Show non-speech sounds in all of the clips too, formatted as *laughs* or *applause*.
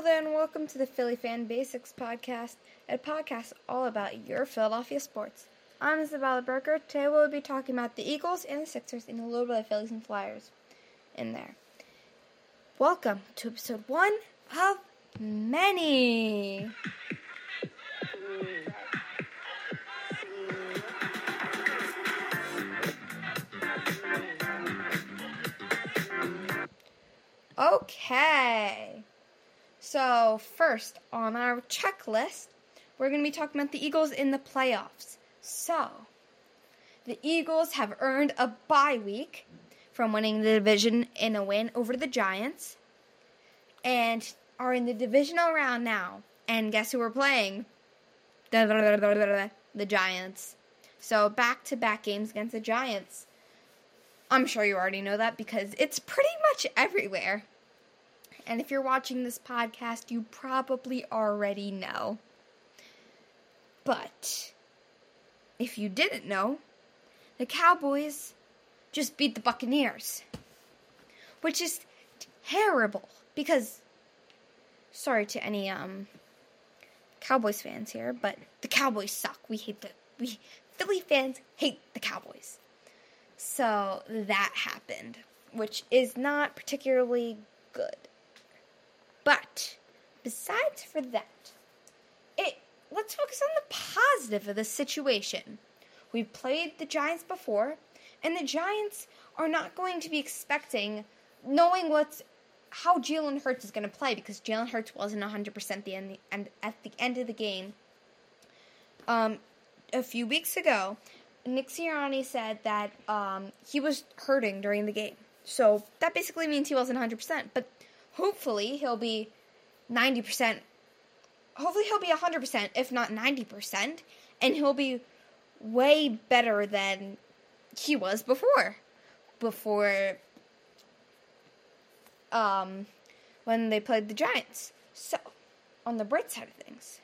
Hello there, and welcome to the Philly Fan Basics Podcast, a podcast all about your Philadelphia sports. I'm Isabella Berker. Today we'll be talking about the Eagles and the Sixers and a little bit of Phillies and Flyers in there. Welcome to episode one of many. Okay. So, first on our checklist, we're going to be talking about the Eagles in the playoffs. So, the Eagles have earned a bye week from winning the division in a win over the Giants and are in the divisional round now. And guess who we're playing? *laughs* The Giants. So, back to back games against the Giants. I'm sure you already know that because it's pretty much everywhere. And if you're watching this podcast, you probably already know. But if you didn't know, the Cowboys just beat the Buccaneers. Which is terrible because sorry to any um Cowboys fans here, but the Cowboys suck. We hate the we Philly fans hate the Cowboys. So that happened, which is not particularly good. But besides for that, it let's focus on the positive of the situation. We've played the Giants before, and the Giants are not going to be expecting knowing what's how Jalen Hurts is going to play because Jalen Hurts wasn't 100% the end, and at the end of the game. Um, a few weeks ago, Nick Sirianni said that um, he was hurting during the game. So that basically means he wasn't 100%. But hopefully he'll be 90%. Hopefully he'll be 100%, if not 90%. And he'll be way better than he was before. Before um, when they played the Giants. So, on the bright side of things,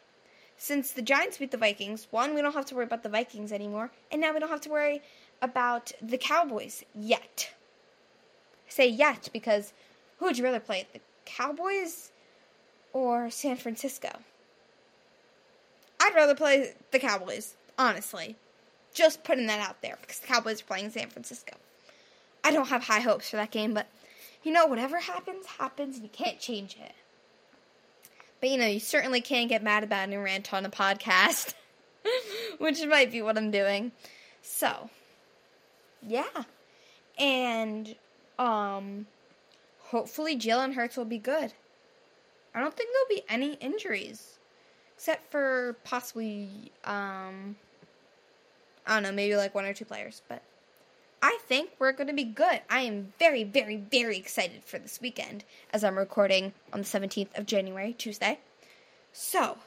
since the Giants beat the Vikings, one, we don't have to worry about the Vikings anymore, and now we don't have to worry about the Cowboys yet. I say yet because who would you rather play, the Cowboys or San Francisco? I'd rather play the Cowboys, honestly. Just putting that out there because the Cowboys are playing San Francisco. I don't have high hopes for that game, but you know, whatever happens, happens, and you can't change it. But you know, you certainly can't get mad about and rant on a podcast, *laughs* which might be what I'm doing. So, yeah. And, um, hopefully Jalen Hurts will be good. I don't think there'll be any injuries, except for possibly, um, I don't know, maybe like one or two players, but I think we're going to be good. I am very, very, very excited for this weekend as I'm recording on the 17th of January, Tuesday. So,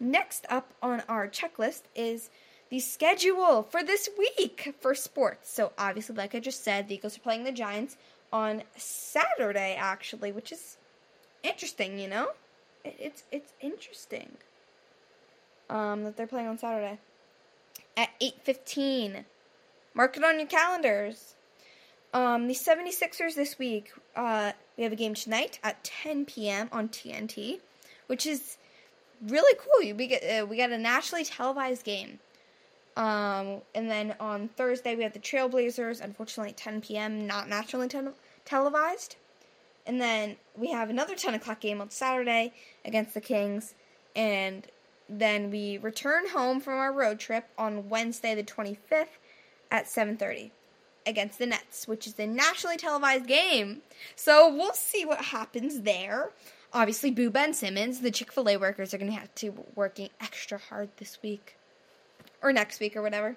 next up on our checklist is the schedule for this week for sports. So, obviously, like I just said, the Eagles are playing the Giants on Saturday, actually, which is interesting, you know? It's, it's interesting um, that they're playing on Saturday at 8.15 Mark it on your calendars. Um, the 76ers this week, uh, we have a game tonight at 10 p.m. on TNT, which is really cool. We get uh, we got a nationally televised game. Um, and then on Thursday we have the Trailblazers, unfortunately 10 p.m. not nationally te- televised. And then we have another 10 o'clock game on Saturday against the Kings, and then we return home from our road trip on Wednesday the 25th at 7:30 against the Nets, which is the nationally televised game. So we'll see what happens there. Obviously, Boo Ben Simmons, the Chick Fil A workers, are going to have to working extra hard this week or next week or whatever.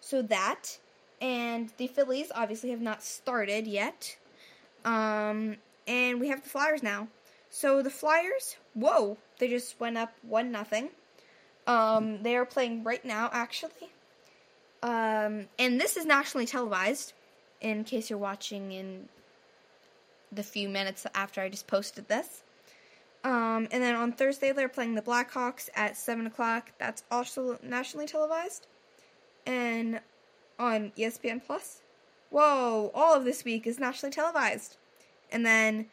So that and the Phillies obviously have not started yet. Um, and we have the Flyers now. So the Flyers, whoa, they just went up one nothing. Um, they are playing right now, actually. Um, and this is nationally televised, in case you're watching in the few minutes after I just posted this. Um, and then on Thursday, they're playing the Blackhawks at 7 o'clock. That's also nationally televised. And on ESPN Plus. Whoa, all of this week is nationally televised. And then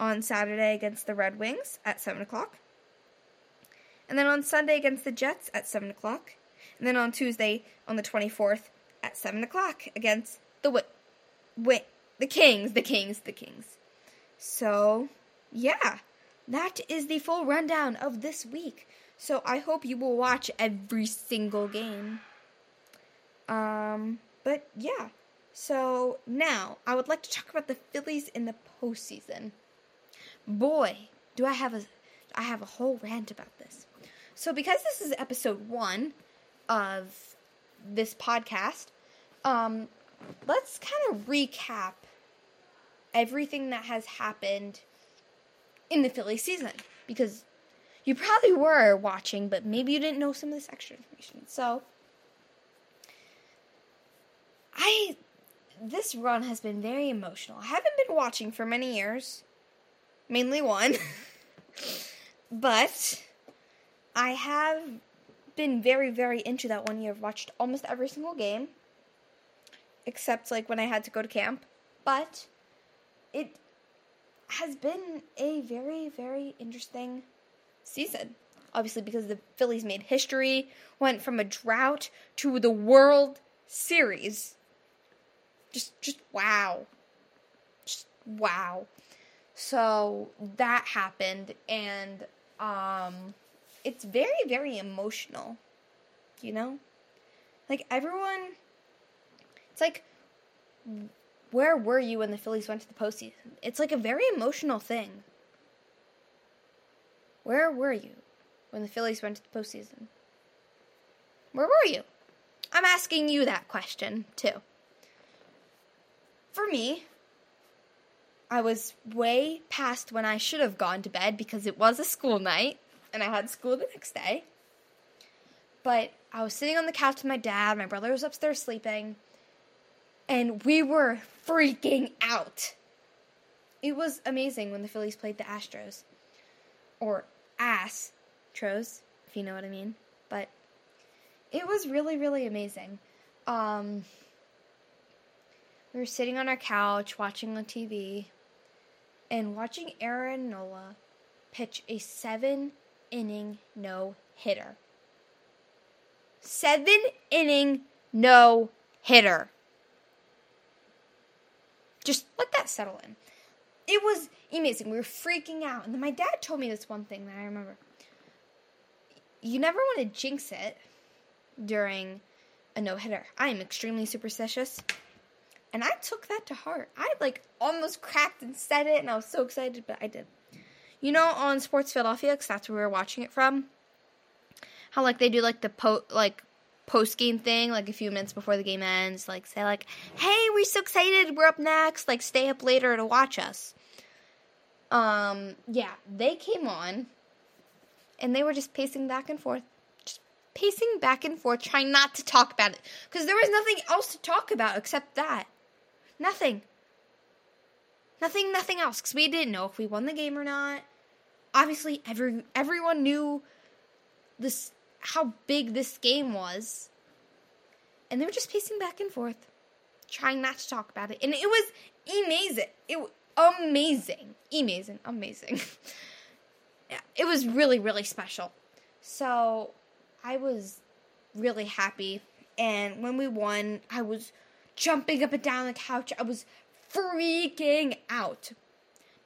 on Saturday against the Red Wings at 7 o'clock. And then on Sunday against the Jets at 7 o'clock. And then on Tuesday on the 24th at 7 o'clock against the Wi- Wi- the Kings, the Kings, the Kings. So, yeah, that is the full rundown of this week. So I hope you will watch every single game. Um, but yeah. So now I would like to talk about the Phillies in the postseason. Boy, do I have a I have a whole rant about this. So because this is episode one of this podcast, um, let's kind of recap everything that has happened in the Philly season because you probably were watching, but maybe you didn't know some of this extra information. So I this run has been very emotional. I haven't been watching for many years, mainly one, *laughs* but I have been very, very into that one year. I've watched almost every single game, except like when I had to go to camp. But it has been a very, very interesting season. Obviously, because the Phillies made history, went from a drought to the World Series just just wow. Just wow. So that happened and um it's very very emotional. You know? Like everyone it's like where were you when the Phillies went to the postseason? It's like a very emotional thing. Where were you when the Phillies went to the postseason? Where were you? I'm asking you that question too for me, I was way past when I should have gone to bed because it was a school night and I had school the next day. But I was sitting on the couch with my dad, my brother was upstairs sleeping, and we were freaking out. It was amazing when the Phillies played the Astros. Or Astros, if you know what I mean. But it was really, really amazing. Um, we were sitting on our couch watching on TV and watching Aaron Nola pitch a seven inning no hitter. Seven inning no hitter. Just let that settle in. It was amazing. We were freaking out. And then my dad told me this one thing that I remember. You never want to jinx it during a no hitter. I am extremely superstitious. And I took that to heart. I like almost cracked and said it, and I was so excited, but I did. You know, on Sports Philadelphia, because that's where we were watching it from. How like they do like the po like post game thing, like a few minutes before the game ends, like say like, "Hey, we're so excited, we're up next. Like, stay up later to watch us." Um, yeah, they came on, and they were just pacing back and forth, just pacing back and forth, trying not to talk about it, because there was nothing else to talk about except that. Nothing. Nothing, nothing else. Because we didn't know if we won the game or not. Obviously, every everyone knew this how big this game was. And they were just pacing back and forth, trying not to talk about it. And it was amazing. It was amazing. Amazing. Amazing. *laughs* yeah, it was really, really special. So I was really happy. And when we won, I was jumping up and down the couch. I was freaking out.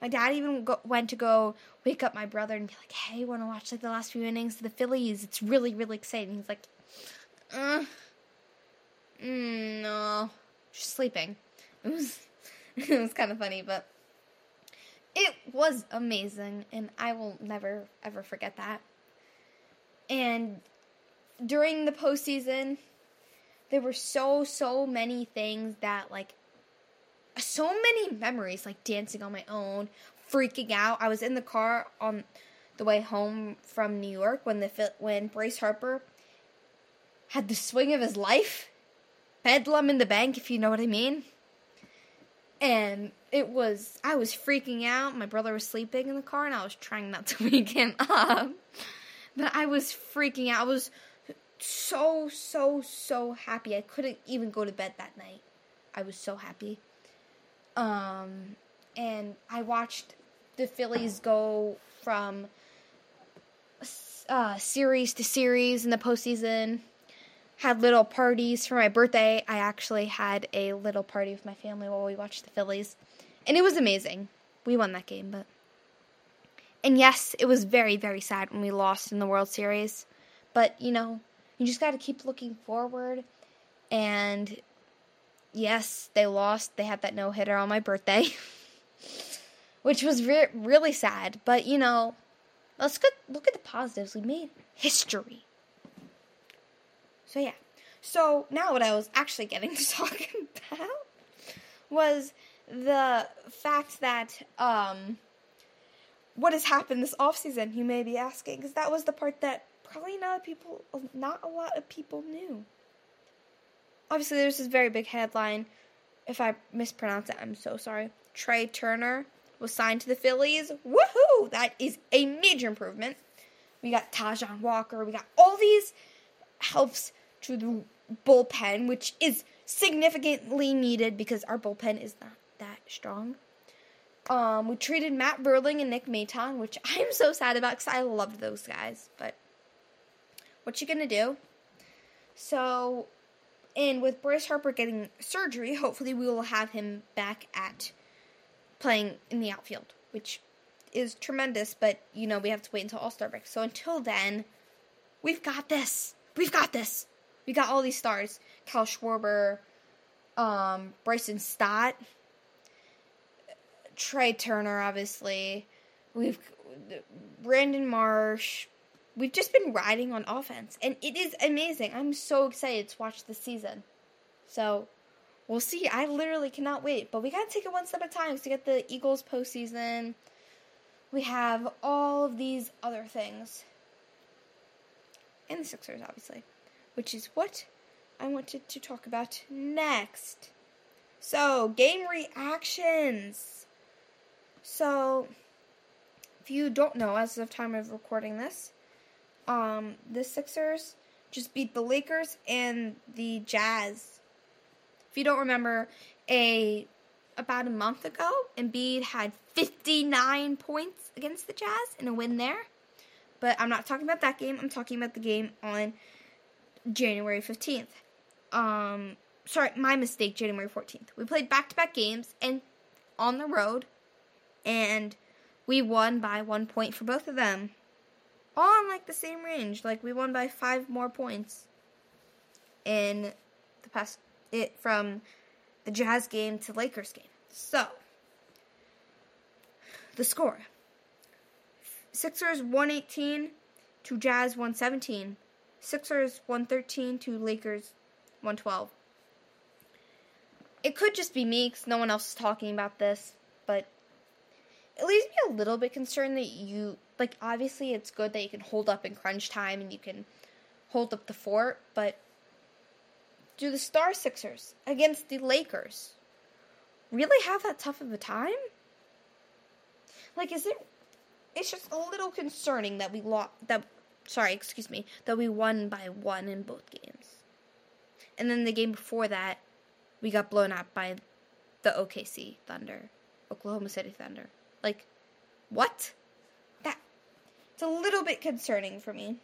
My dad even go, went to go wake up my brother and be like, "Hey, want to watch like the last few innings of the Phillies? It's really, really exciting." He's like, mm, "No, just sleeping." *laughs* It was, *laughs* it was kind of funny, but it was amazing, and I will never ever forget that. And during the postseason, there were so so many things that like so many memories like dancing on my own freaking out i was in the car on the way home from new york when the when bryce harper had the swing of his life bedlam in the bank if you know what i mean and it was i was freaking out my brother was sleeping in the car and i was trying not to *laughs* wake him up but i was freaking out i was so, so, so happy. I couldn't even go to bed that night. I was so happy. Um, and I watched the Phillies go from uh, series to series in the postseason. Had little parties for my birthday. I actually had a little party with my family while we watched the Phillies, and it was amazing. We won that game, but and yes, it was very very sad when we lost in the World Series. But you know, you just got to keep looking forward. And yes, they lost. They had that no hitter on my birthday, *laughs* which was re- really sad. But you know, let's look at the positives. We made history. So yeah. So now what I was actually getting to *laughs* talk about was the fact that um what has happened this off season, you may be asking, because that was the part that probably not people not a lot of people knew. Obviously there's this very big headline. If I mispronounce it, I'm so sorry. Trea Turner was signed to the Phillies. Woohoo! That is a major improvement. We got Taijuan Walker. We got all these helps to the bullpen, which is significantly needed because our bullpen is not that strong. Um, we traded Matt Vierling and Nick Maton, which *laughs* I'm so sad about because I loved those guys. But what you gonna do? So, and with Bryce Harper getting surgery, hopefully we will have him back at playing in the outfield, which is tremendous. But you know we have to wait until All Star break. So until then, we've got this. We've got this. We got all these stars: Kyle Schwarber, um, Bryson Stott, Trea Turner, obviously. We've Brandon Marsh. We've just been riding on offense, and it is amazing. I'm so excited to watch this season. So we'll see. I literally cannot wait. But we gotta take it one step at a time to get the Eagles postseason. We have all of these other things. And the Sixers, obviously. Which is what I wanted to talk about next. So, game reactions. So, if you don't know, as of time of recording this, um, the Sixers just beat the Lakers and the Jazz. If you don't remember, a about a month ago, Embiid had 59 points against the Jazz in a win there. But I'm not talking about that game. I'm talking about the game on January 15th. Um, sorry, my mistake, January 14th. We played back to back games and on the road, and we won by one point for both of them. All in like the same range. Like we won by five more points in the past it from the Jazz game to Lakers game. So the score. Sixers 118 to Jazz 117. Sixers 113 to Lakers 112. It could just be me because no one else is talking about this, but it leaves me a little bit concerned that you, like, obviously it's good that you can hold up in crunch time and you can hold up the fort, but do the Star Sixers against the Lakers really have that tough of a time? Like, is it? It's just a little concerning that we lost. That sorry, excuse me, that we won by one in both games, and then the game before that, we got blown out by the OKC Thunder, Oklahoma City Thunder. Like, what? That it's a little bit concerning for me.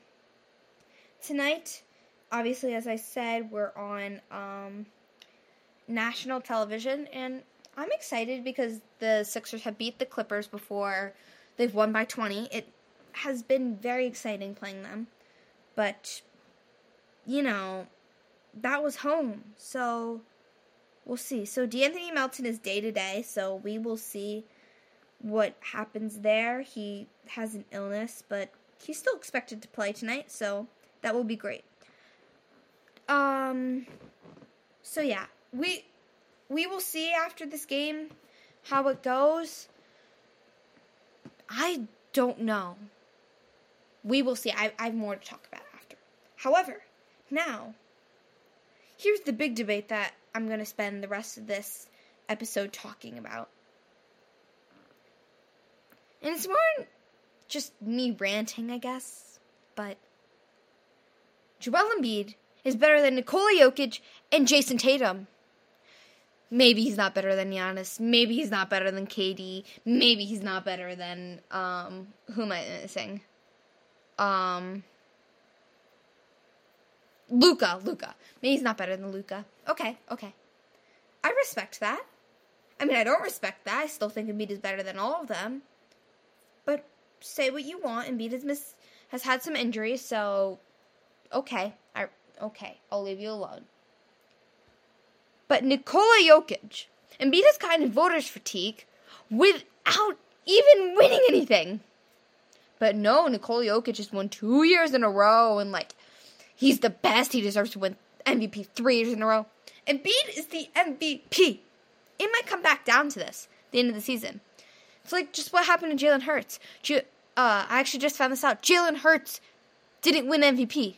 Tonight, obviously, as I said, we're on um, national television, and I'm excited because the Sixers have beat the Clippers before. They've won by 20. It has been very exciting playing them. But, you know, that was home. So, we'll see. So, De'Anthony Melton is day to day. So, we will see what happens there. He has an illness, but he's still expected to play tonight. So, that will be great. Um, so yeah, we we will see after this game how it goes. I don't know. We will see. I, I have more to talk about after. However, now, here's the big debate that I'm going to spend the rest of this episode talking about. And it's more just me ranting, I guess. But Joel Embiid is better than Nikola Jokic and Jayson Tatum. maybe he's not better than Giannis. Maybe he's not better than KD. Maybe he's not better than um who am I missing? Um Luca, Luka. Maybe he's not better than Luca. Okay, okay. I respect that. I mean, I don't respect that. I still think Embiid is better than all of them. Say what you want. Embiid has has had some injuries, so okay. I okay. I'll leave you alone. But Nikola Jokic, Embiid has gotten voters fatigue without even winning anything. But no, Nikola Jokic has won two years in a row, and like he's the best. He deserves to win MVP three years in a row. Embiid is the MVP. It might come back down to this the end of the season. It's like just what happened to Jalen Hurts. Uh, I actually just found this out. Jalen Hurts didn't win MVP.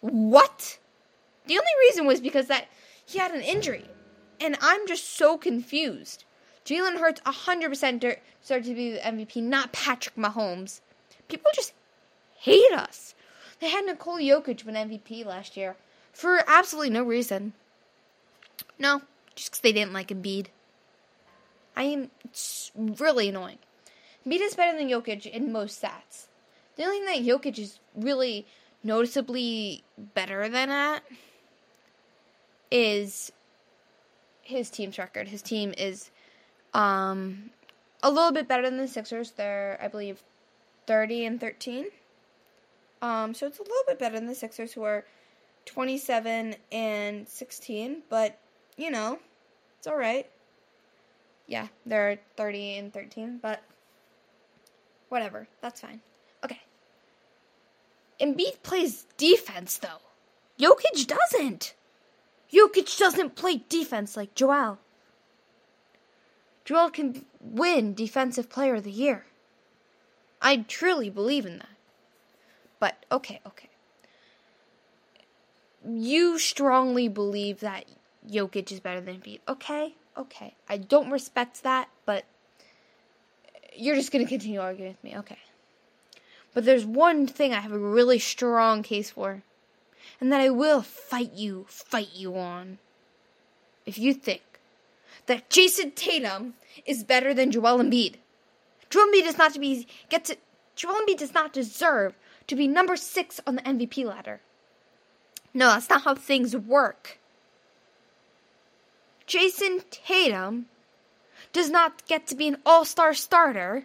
What? The only reason was because that he had an injury, and I'm just so confused. Jalen Hurts 100% deserved to be the MVP, not Patrick Mahomes. People just hate us. They had Nikola Jokic win MVP last year for absolutely no reason. No, just because they didn't like Embiid. I am really annoying. Is better than Jokic in most stats. The only thing that Jokic is really noticeably better than at is his team's record. His team is um, a little bit better than the Sixers. They're, I believe, 30 and 13. Um, so it's a little bit better than the Sixers, who are 27 and 16. But, you know, it's all right. Yeah, they're 30 and 13, but whatever. That's fine. Okay. Embiid plays defense, though. Jokic doesn't. Jokic doesn't play defense like Joel. Joel can win Defensive Player of the Year. I truly believe in that. But, okay, okay. You strongly believe that Jokic is better than Embiid. Okay, okay. I don't respect that, but you're just going to continue arguing with me. Okay. But there's one thing I have a really strong case for, and that I will fight you, fight you on. If you think that Jayson Tatum is better than Joel Embiid, Joel Embiid does not to be get to Joel Embiid does not deserve to be number six on the MVP ladder. No, that's not how things work. Jayson Tatum does not get to be an all star starter,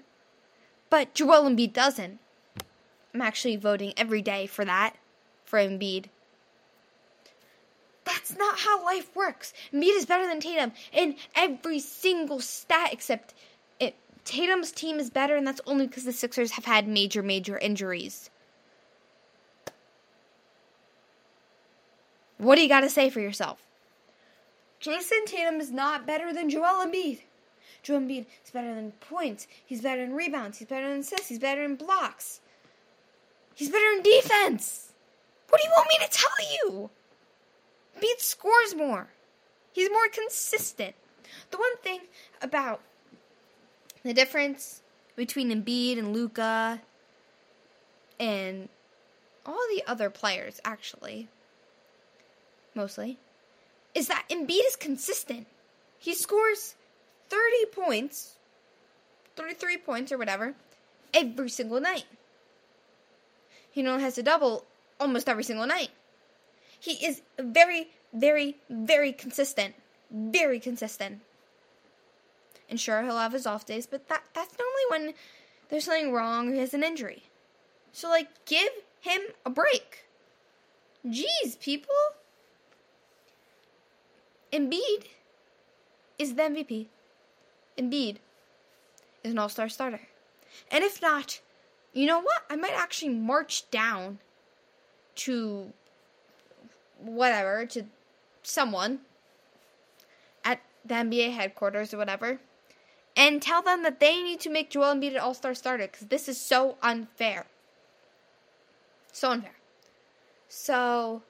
but Joel Embiid doesn't. I'm actually voting every day for that, for Embiid. That's not how life works. Embiid is better than Tatum in every single stat except it. Tatum's team is better, and that's only because the Sixers have had major, major injuries. What do you got to say for yourself? Jayson Tatum is not better than Joel Embiid. Joel Embiid is better than points. He's better in rebounds. He's better in assists. He's better in blocks. He's better in defense. What do you want me to tell you? Embiid scores more. He's more consistent. The one thing about the difference between Embiid and Luca and all the other players, actually, mostly, is that Embiid is consistent. He scores 30 points, 33 points or whatever, every single night. He only has to double almost every single night. He is very, very, very consistent. Very consistent. And sure, he'll have his off days, but that that's normally when there's something wrong or he has an injury. So, like, give him a break. Jeez, people. Embiid is the MVP. Embiid is an all star starter. And if not, you know what? I might actually march down to whatever, to someone at the NBA headquarters or whatever, and tell them that they need to make Joel Embiid an all star starter because this is so unfair. So unfair. So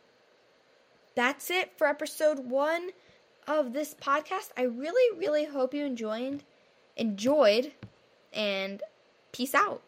that's it for episode one of this podcast. I really, really hope you enjoyed enjoyed and peace out.